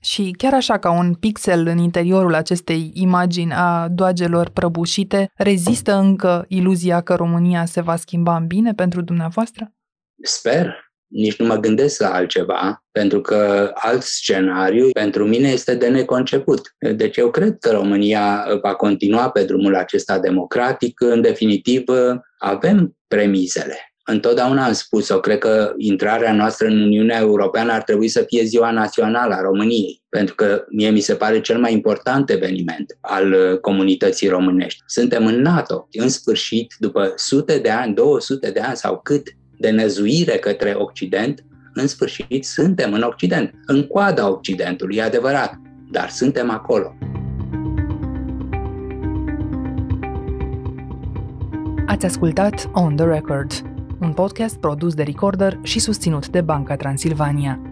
Și chiar așa ca un pixel în interiorul acestei imagini a doagelor prăbușite, rezistă încă iluzia că România se va schimba în bine pentru dumneavoastră? Sper. Nici nu mă gândesc la altceva, pentru că alt scenariu pentru mine este de neconceput. Deci eu cred că România va continua pe drumul acesta democratic. În definitiv, avem premizele Întotdeauna am spus-o, cred că intrarea noastră în Uniunea Europeană ar trebui să fie ziua națională a României, pentru că mie mi se pare cel mai important eveniment al uh, comunității românești. Suntem în NATO, în sfârșit, după sute de ani, 200 de ani sau cât de năzuire către Occident, în sfârșit suntem în Occident, în coada Occidentului, e adevărat, dar suntem acolo. Ați ascultat On The Record, un podcast produs de Recorder și susținut de Banca Transilvania.